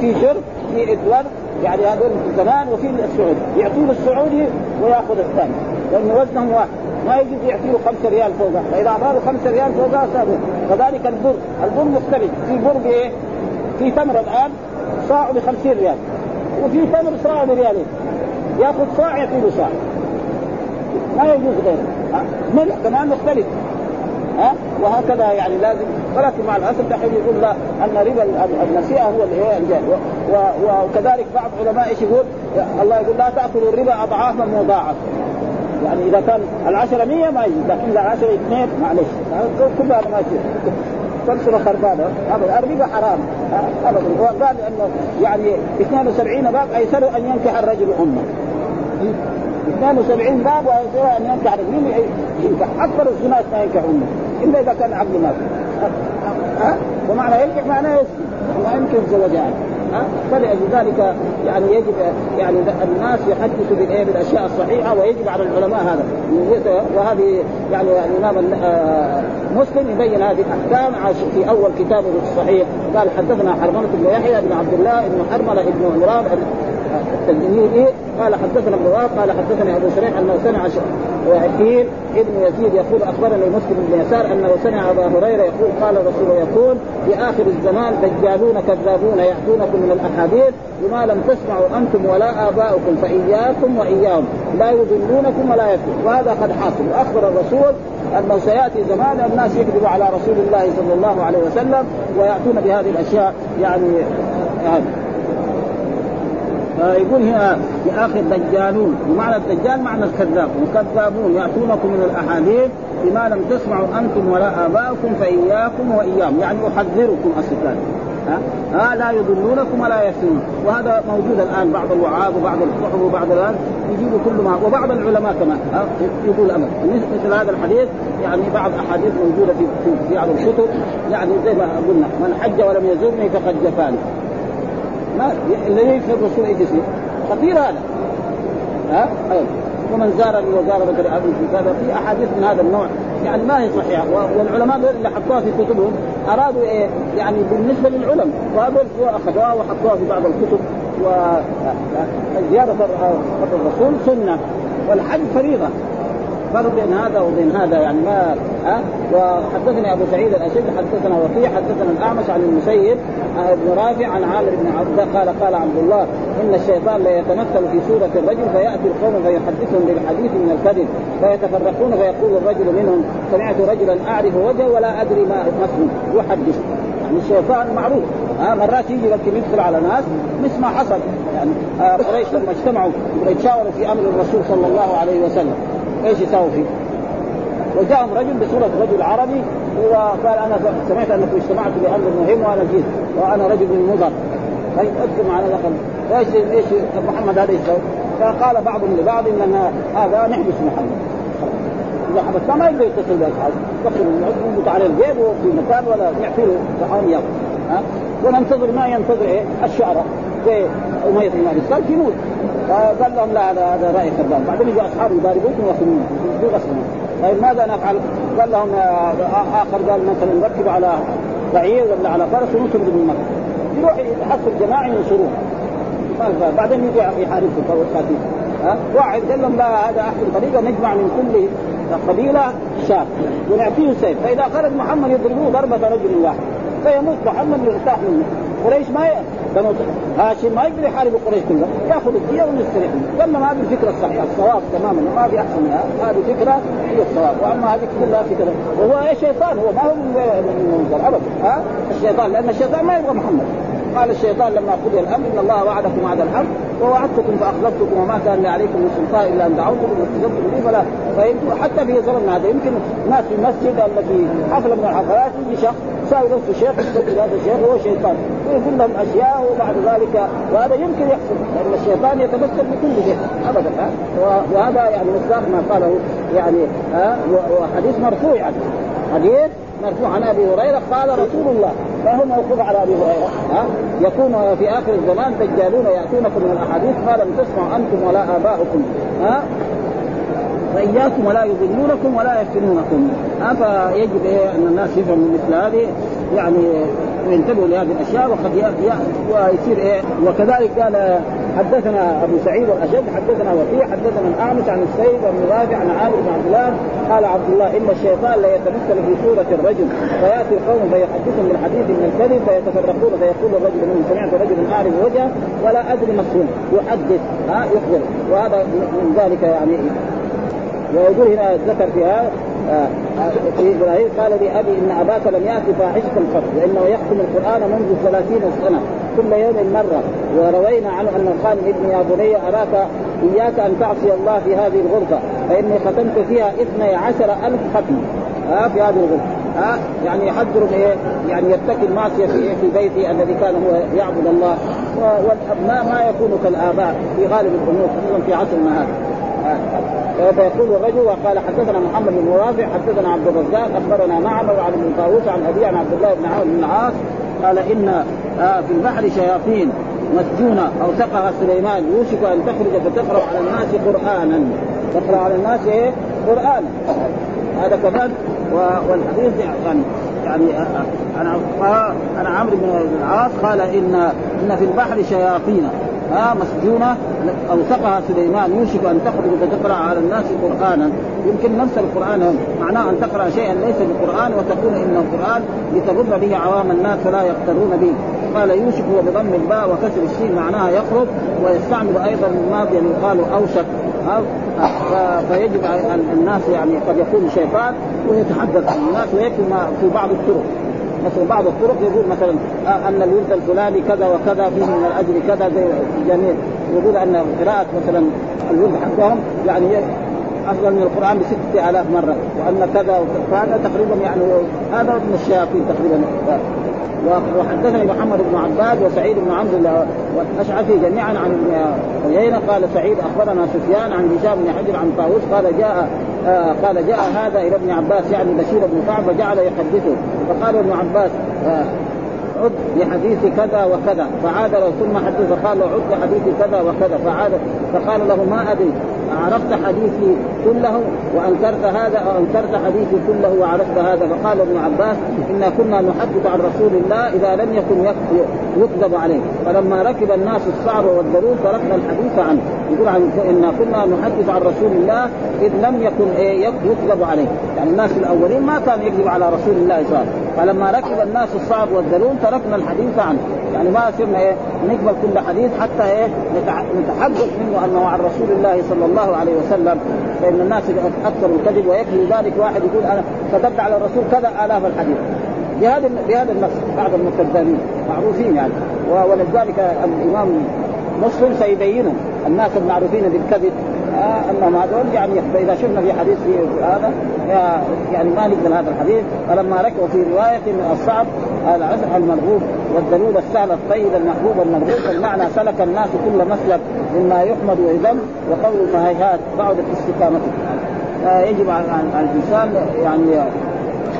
في جر في إدوار يعني هذول زمان وفي السعودي. يعطوه السعودي ويأخذ الثاني. لأنه وزنهم واحد. ما يجوز يعطيه 5 ريال فوقها فإذا أعطاه 5 ريال فوقها صار كذلك البر البر مختلف في بر بايه؟ في تمر الآن صاع ب 50 ريال. وفي تمر صاع بريالين. يأخذ صاع يعطيه صاع. ما يجوز غيره. ملح كمان مختلف. ها؟ وهكذا يعني لازم. ولكن مع الأسف دحين يقول لا أن ربا النسيئه هو الايه وكذلك بعض علماء إيش يقول؟ الله يقول لا تأكلوا الربا أضعافا مضاعفة. يعني إذا كان العشرة 100 ما يجوز لكن إذا العشرة اثنين معلش. كل هذا ما يصير تنشر خربانه ابدا الربا حرام. ابدا وقال إنه يعني 72 باب أيسر أن ينكح الرجل أمه. 72 باب وايسر أن ينكح الرجل. مين ينكح؟ أكثر الزناة ما ينكح أمه. إلا إذا كان عبد مات ها؟ ومعنى ينكح معناه يسلم ما يمكن زوجان ها فلأجل ذلك يعني يجب يعني الناس يحدثوا بالإيه؟ بالأشياء الصحيحة ويجب على العلماء هذا. وهذه يعني الإمام مسلم يبين هذه الأحكام في أول كتابه الصحيح. قال حدثنا حرملة بن يحيى بن عبد الله بن حرملة بن عمران التلميذي. قال حدثنا ابن قال حدثني أبو شريح أنه سمع وعكيل ابن يزيد يقول أخبرني مسلم بن يسار أنه سمع أبا هريرة يقول قال الرسول يقول في آخر الزمان دجالون كذابون يأتونكم من الأحاديث بما لم تسمعوا أنتم ولا آباؤكم فإياكم وإياهم لا يضلونكم ولا يفتون وهذا قد حاصل وأخبر الرسول أنه سيأتي زمان الناس يكذبوا على رسول الله صلى الله عليه وسلم ويأتون بهذه الأشياء يعني, يعني فيقول هنا في اخر دجالون ومعنى الدجال معنى الكذاب وكذابون يأتونكم من الأحاديث بما لم تسمعوا أنتم ولا آباؤكم فإياكم وإياهم يعني أحذركم أصلا ها؟ آه لا يضلونكم ولا يفتنون. وهذا موجود الآن بعض الوعاظ وبعض الصحف وبعض الآن يجيبوا كل ما وبعض العلماء كمان. آه يقول ابدا مثل هذا الحديث يعني بعض أحاديث موجودة في بعض الكتب يعني زي ما قلنا من حج ولم يزورني فقد جفاني. ما الذي في الرسول إيش يصير؟ خطير هذا. ها؟ أه؟ ومن زارني وزار بكر ابي هذا في أحاديث من هذا النوع. يعني ما هي صحيحة. والعلماء اللي حطوها في كتبهم. أرادوا إيه؟ يعني بالنسبة للعلم. وهذول اخذوها وحطوها في بعض الكتب. وزياره الرسول سنة. والحج فريضة. فرق بين هذا وبين هذا يعني ما ها؟ وحدثني أبو سعيد الاشد حدثنا وكيع حدثنا الأعمش عن المسيب بن رافع عن عامر بن عبد قال قال عبد الله إن الشيطان ليتمثل في سوره الرجل فيأتي القوم فيحدثهم بالحديث من الكذب فيتفرقون فيقول الرجل منهم سمعت رجلا أعرف وجهه ولا أدري ما اسمه يحدث. يعني الشيطان معروف. ها مرات يجي لكن يدخل على ناس مثل ما حصل. يعني آه قريش لما اجتمعوا يتشاوروا في أمر الرسول صلى الله عليه وسلم. إيش يساوي فيه؟ وجاءهم رجل بصورة رجل عربي وقال أنا سمعت أنكم اجتمعتم بأمر مهم وأنا جيت وأنا رجل من مضر. طيب اذكر معنا دخل إيش إيش محمد هذا يسوي؟ فقال بعضهم لبعض إن هذا نحبس محمد. إذا حبسناه ما يقدر يتصل باصحابه يدخل يربط عليه البيت في مكان ولا يعطي له طعام ياكل ها؟ وننتظر ما ينتظر إيه؟ الشعراء. زي أمية بن ابي سفيان يموت فقال لهم لا هذا هذا رأي كذاب. بعدين يجوا أصحابه يضاربوكم ويخدمون بغصبهم طيب ماذا نفعل؟ قال لهم آخر قال مثلا نركب على بعير ولا على فرس ونطرد من مكة. يروح يحصل جماعة ينصروه. بعدين يجي يحاربكم قاتل ها؟ واحد قال لهم لا هذا احسن طريقه نجمع من كل قبيلة شاب. ونعطيه سيف. فإذا خرج محمد يضربوه ضربة رجل واحد. فيموت محمد يرتاح منه. قريش ما. بنو هاشم ما يقدر يحارب قريش كلها ياخذ الدية ويستريح قال هذه الفكرة الصحيحه الصواب تماما ما في أحسن منها. هذه فكرة هي الصواب. وأما هذه كلها فكرة. وهو شيطان هو ما هو من منظر ابدا. ها؟ الشيطان لأن الشيطان ما يبغى محمد. قال الشيطان لما قضي الأمر إن الله وعدكم وعد الحق ووعدتكم فأخلفتكم وما كان لي عليكم من سلطان إلا أن دعوتكم واستجبتم لي فلا حتى في زمن هذا يمكن ناس في المسجد في حفله من الحفلات يجي شخص ساوي نفسه شيخ يقول هذا الشيخ هو شيطان. ويقول لهم اشياء وبعد ذلك وهذا يمكن يحصل. لأن الشيطان يتمثل بكل شيء ابدا ها؟ وهذا يعني مصداق ما قاله يعني ها؟ وحديث مرفوع يعني. حديث مرفوع عن أبي هريرة قال رسول الله. فهو موقوف على أبي هريرة؟ ها؟ يكون في آخر الزمان دجالون يأتونكم من الأحاديث ما لم تسمعوا أنتم ولا آباؤكم. ها؟ فإياكم ولا يضلونكم ولا يفتنونكم. فيجب إيه أن الناس يفهموا مثل هذه؟ يعني وينتبهوا لهذه الأشياء وقد ويصير إيه؟ وكذلك قال حدثنا أبو سعيد الأشد حدثنا وكيع حدثنا الاعمش عن السيد بن رافع عن عامر بن عبد الله قال عبد الله إن الشيطان لا يتمثل في صورة الرجل فيأتي القوم فيحدثهم بالحديث من الكذب فيتفرقون فيقول الرجل منهم سمعت رجلا أعرف وجهه ولا أدري مصروف يحدث ها يخبر. وهذا من ذلك يعني ويقول هنا ذكر فيها في إبراهيم قال لأبي إن أباك لم ياتي فاحشة قط وانه يختم القرآن منذ ثلاثين سنة كل يوم مرة. وروينا عنه أن قال ابني يا بني أراك إياك أن تعصي الله في هذه الغرفة فإني ختمت فيها اثني عشر ألف ختم. ها في هذه الغرفة. ها يعني يحذر إيه؟ يعني يتكي المعصية في إيه؟ في بيتي الذي كان هو يعبد الله. والابناء ما يكونوا كالآباء في غالب الأمور خصوصا في عصرنا هذا. فيقول الرجل وقال حدثنا محمد بن رافع حدثنا عبد الرزاق أخبرنا معمر عن ابن طاووس عن أبي عن عبد الله بن عمرو بن العاص قال إن في البحر شياطين مسجونة أو سقها سليمان يوشك أن تخرج فتقرأ على الناس قرانا. تقرأ على الناس إيه؟ قرانا هذا كمان والحديث يعني يعني أنا أنا عمرو بن العاص قال إن إن في البحر شياطين. ها مسجونة أوثقها سليمان يوشك أن تخرج فتقرأ على الناس قرآنا. يمكن نفس القرآن معناه أن تقرأ شيئا ليس بقرآن وتقول إن القرآن لتغر به عوام الناس فلا يقترون به. قال يوشك وبضم الباء وكسر الشين معناها يخرج ويستعمل أيضا الماضي يقال أوشك فيجب الناس يعني قد يكون شيطان ويتحدث عن الناس ويكفي في بعض الطرق. مثلا بعض الطرق يقول مثلا آه أن الورد الفلاني كذا وكذا فيه من الأجر كذا زي جميع. يقول أن قراءة مثلا الولد حقهم يعني أفضل من القرآن بستة آلاف مرة وأن كذا فهذا تقريبا يعني هذا من الشياطين تقريبا. وحدثني محمد بن عباد وسعيد بن عمرو والأشعثي جميعا عن عيينة قال سعيد أخبرنا سفيان عن هشام بن حجر عن طاووس قال جاء آه قال جاء هذا إلى ابن عباس يعني بشير بن كعب فجعل يحدثه. فقال ابن عباس آه عد بحديث كذا وكذا. فعاد له ثم حدث فقال له عد بحديث كذا وكذا. فعاد فقال له ما أدري. عرفت حديثي كله وأنكرت هذا أو أنكرت حديثي كله وعرفت هذا. فقال ابن عباس إنا كنا نحدث عن رسول الله إذا لم يكن يكذب عليه. فلما ركب الناس الصعب والضرور تركنا الحديث عنه. يقول عن إنا كنا نحدث عن رسول الله إذ لم يكن إيه يكذب عليه. يعني الناس الأولين ما كان يكذب على رسول الله صلى الله عليه وسلم. فلما ركب الناس الصعب والذلول تركنا الحديث عنه. يعني ما صرنا إيه نقبل كل حديث حتى إيه نتحقق منه انه عن رسول الله صلى الله عليه وسلم. فإن الناس أكثر الكذب ويكفي ذلك واحد يقول أنا كتبت على الرسول كذا آلاف الحديث. بهذا بهذا النص بعض المكذبين معروفين يعني. ولذلك الإمام مسلم سيبينهم الناس المعروفين بالكذب آه أنهم هذول يعني فاذا شفنا في حديث في هذا يعني ما نقبل هذا الحديث. فلما ركبوا في رواية من الصعب العزح المرغوب والدلول السهل الطيب المحبوب المرغوب. المعنى سلك الناس كل مسلك مما يحمد ويذم وقول فهيهات بعدت استقامته آه يجب على الإنسان يعني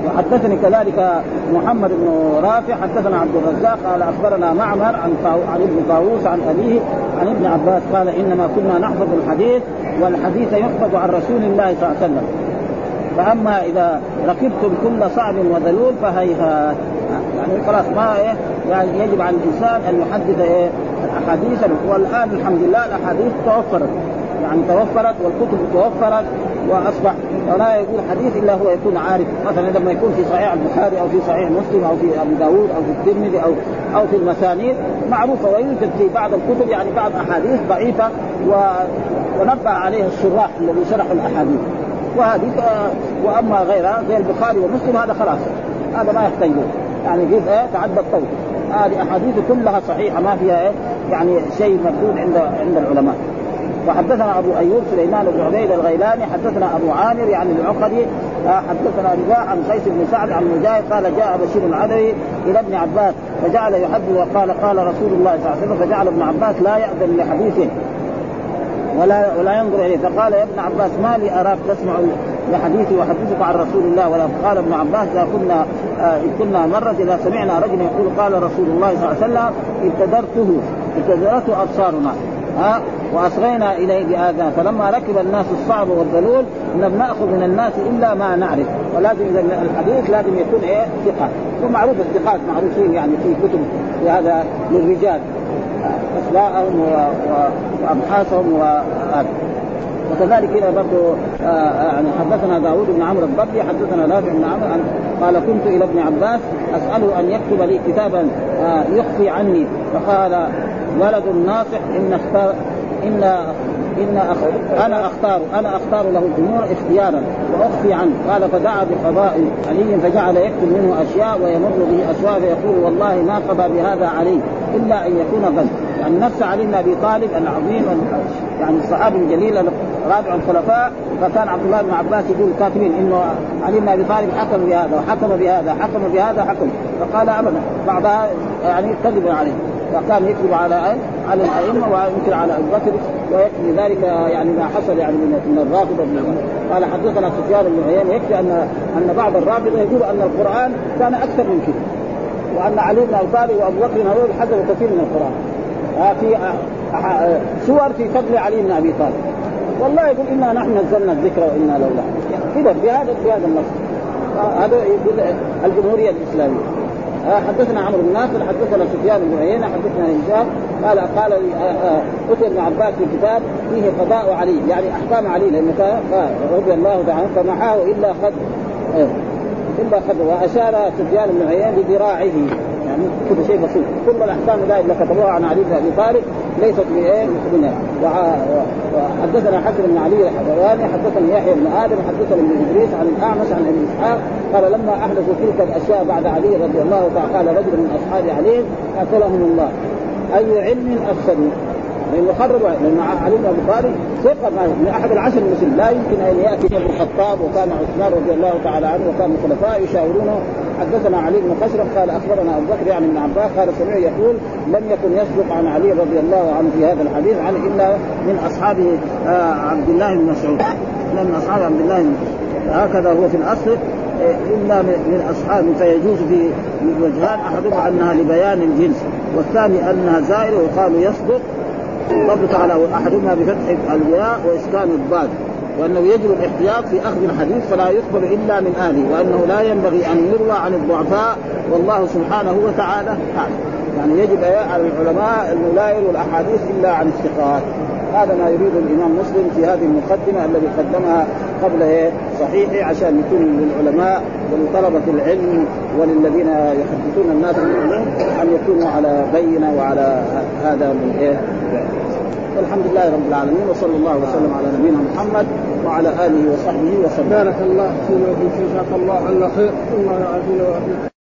وحدثني كذلك محمد بن رافع حدثنا عبد الرزاق قال أخبرنا معمر عن عن ابن طاووس عن أبيه عن ابن عباس قال إنما كنا نحفظ الحديث والحديث يحفظ عن رسول الله صلى الله عليه وسلم. فأما إذا ركبتم كل صعب وذلول فهيهات يعني خلاص ما إيه يعني يجب على الإنسان أن يحدث إيه الأحاديث. والآن الحمد لله الأحاديث توفرت. يعني توفرت والكتب توفرت. وأصبح ولا يقول حديث إلا هو يكون عارف. مثلا لما يكون في صحيح البخاري أو في صحيح مسلم أو في ابي داود أو في الترمذي أو أو في المسانيد معروفة ويوجد في بعض الكتب يعني بعض أحاديث ضعيفة و... ونبه عليها الشراح الذي شرحوا الأحاديث. وهذه وأما غيرها زي البخاري ومسلم هذا خلاص. هذا ما يحتاج يعني جزء إيه؟ تعدى الطول. هذه أحاديث كلها صحيحة ما فيها إيه؟ يعني شيء مردود عند عند العلماء. وحدثنا أبو أيوب سليمان بن عبيد الغيلاني حدثنا أبو عامر يعني العقدي آه، حدثنا رباع عن قيس بن سعد عن مجاهد قال جاء بشير العدوي إلى ابن عباس فجعل يحدث وقال قال رسول الله صلى الله عليه وسلم فجعل ابن عباس لا يأذن لحديثه ولا ولا ينظر إليه. فقال يا ابن عباس ما لي أراك تسمع لحديثي وحدثك عن رسول الله؟ ولا قال ابن عباس إذا كنا آه كنا مره إذا سمعنا رجلا يقول قال رسول الله صلى الله عليه وسلم ابتدرته ابتدرته أبصارنا. ها وأصغينا إليه بآذان. فلما ركب الناس الصعب والذلول لم نأخذ من الناس إلا ما نعرف. ولازم إذا الحديث لازم يكون إيه؟ ثقة. ومعروف الثقات معروفين يعني في كتب في هذا للرجال. أسماءهم وأبحاثهم وهذا. وكذلك هنا برضه آه يعني حدثنا داوود بن عمرو الضبي حدثنا نافع بن عمرو قال كنت إلى ابن عباس أسأله أن يكتب لي كتابا آه يخفي عني. فقال ولد ناصح إن اختار ان إن أنا اختار أنا أختار له الأمور اختيارا وأخفي عنه. قال فدعا بقضاء علي فجعل يكتب منه أشياء ويمر به اشياء فيقول والله ما قضى بهذا علي إلا أن يكون غني. يعني نفس علي بن أبي طالب العظيم يعني الصحابي الجليل رابع الخلفاء. فكان عبد الله بن عباس يقول الكاتبين إنه علي بن أبي طالب حكم بهذا وحكم بهذا حكم بهذا حكم. فقال ابدا بعضها يعني كذب عليه. فكان يكذب على على الأئمة ويمكن على ابي بكر ويكفي ذلك يعني ما حصل يعني من الرافضة. قال حدثنا سفيان بن عيينة يكفي ان أن بعض الرافضة يقول أن القرآن كان أكثر من كذا وأن علي بن أبي طالب وأبو بكر هذول حذروا كثير من القرآن. في سور في فضل علي بن أبي طالب. والله يقول إنا نحن نزلنا الذكر وإنا لولا كذا بهذا بهذا النص. هذا يقول الجمهورية الإسلامية. حدثنا عمرو بن ناصر حدثنا سفيان بن عيينة حدثنا هشام قال قال أتي ابن عباس في كتاب فيه قضاء علي يعني أحكام علي لأنه رضي الله تعالى فمحاه إلا خد إلا خد وأشار سفيان بن عيينة بذراعه يعني كل شيء بسيط. كل الأحكام اللي كتبوها عن علي بن أبي طالب ليست بإيه؟ منها وحدثنا حسن بن علي الحضراني حدثنا يحيى بن آدم حدثنا ابن إدريس عن الأعمش عن أبي إسحاق. قال لما أحدثوا تلك الأشياء بعد علي رضي الله تعالى قال رجل من أصحاب علي قاتلهم الله. أي علم افسدوا لأنه خرب لأن علي بن أبي طالب ثقة من أحد العشر المسلمين. لا يمكن أن يأتي ابن الخطاب وكان عثمان رضي الله تعالى عنه وكان الخلفاء يشاورونه حدثنا علي بن خشرم قال أخبرنا أبو بكر يعني ابن عباس قال سمع يقول لم يكن يصدق عن علي رضي الله عنه في هذا الحديث عن إلا من اصحاب آه عبد الله بن مسعود. من أصحاب عبد الله بن هكذا هو في الأصل إلا من اصحاب فيجوز في وجهان أحدهما أنها لبيان الجنس والثاني أنها زائره وقالوا يصدق. ضبط على أحدهما بفتح الياء وإسكان الضاد. وأنه يجب الاحتياط في أخذ الحديث فلا يقبل إلا من أهله وأنه لا ينبغي أن يروى عن الضعفاء والله سبحانه وتعالى أعلم. يعني يجب على العلماء انه لا يروي الأحاديث إلا عن الثقات. هذا ما يريد الإمام مسلم في هذه المقدمة الذي قدمها قبل إيه؟ صحيحه عشان يكون للعلماء ولطلبة العلم وللذين يحدثون الناس أن يكونوا على بينة وعلى هذا من إيه؟ والحمد لله رب العالمين وصلى الله وسلم على نبينا محمد وعلى آله وصحبه وسلم. بارك الله فينا وفيك جزاك الله عنا خير الله يعافينا ويعافيك.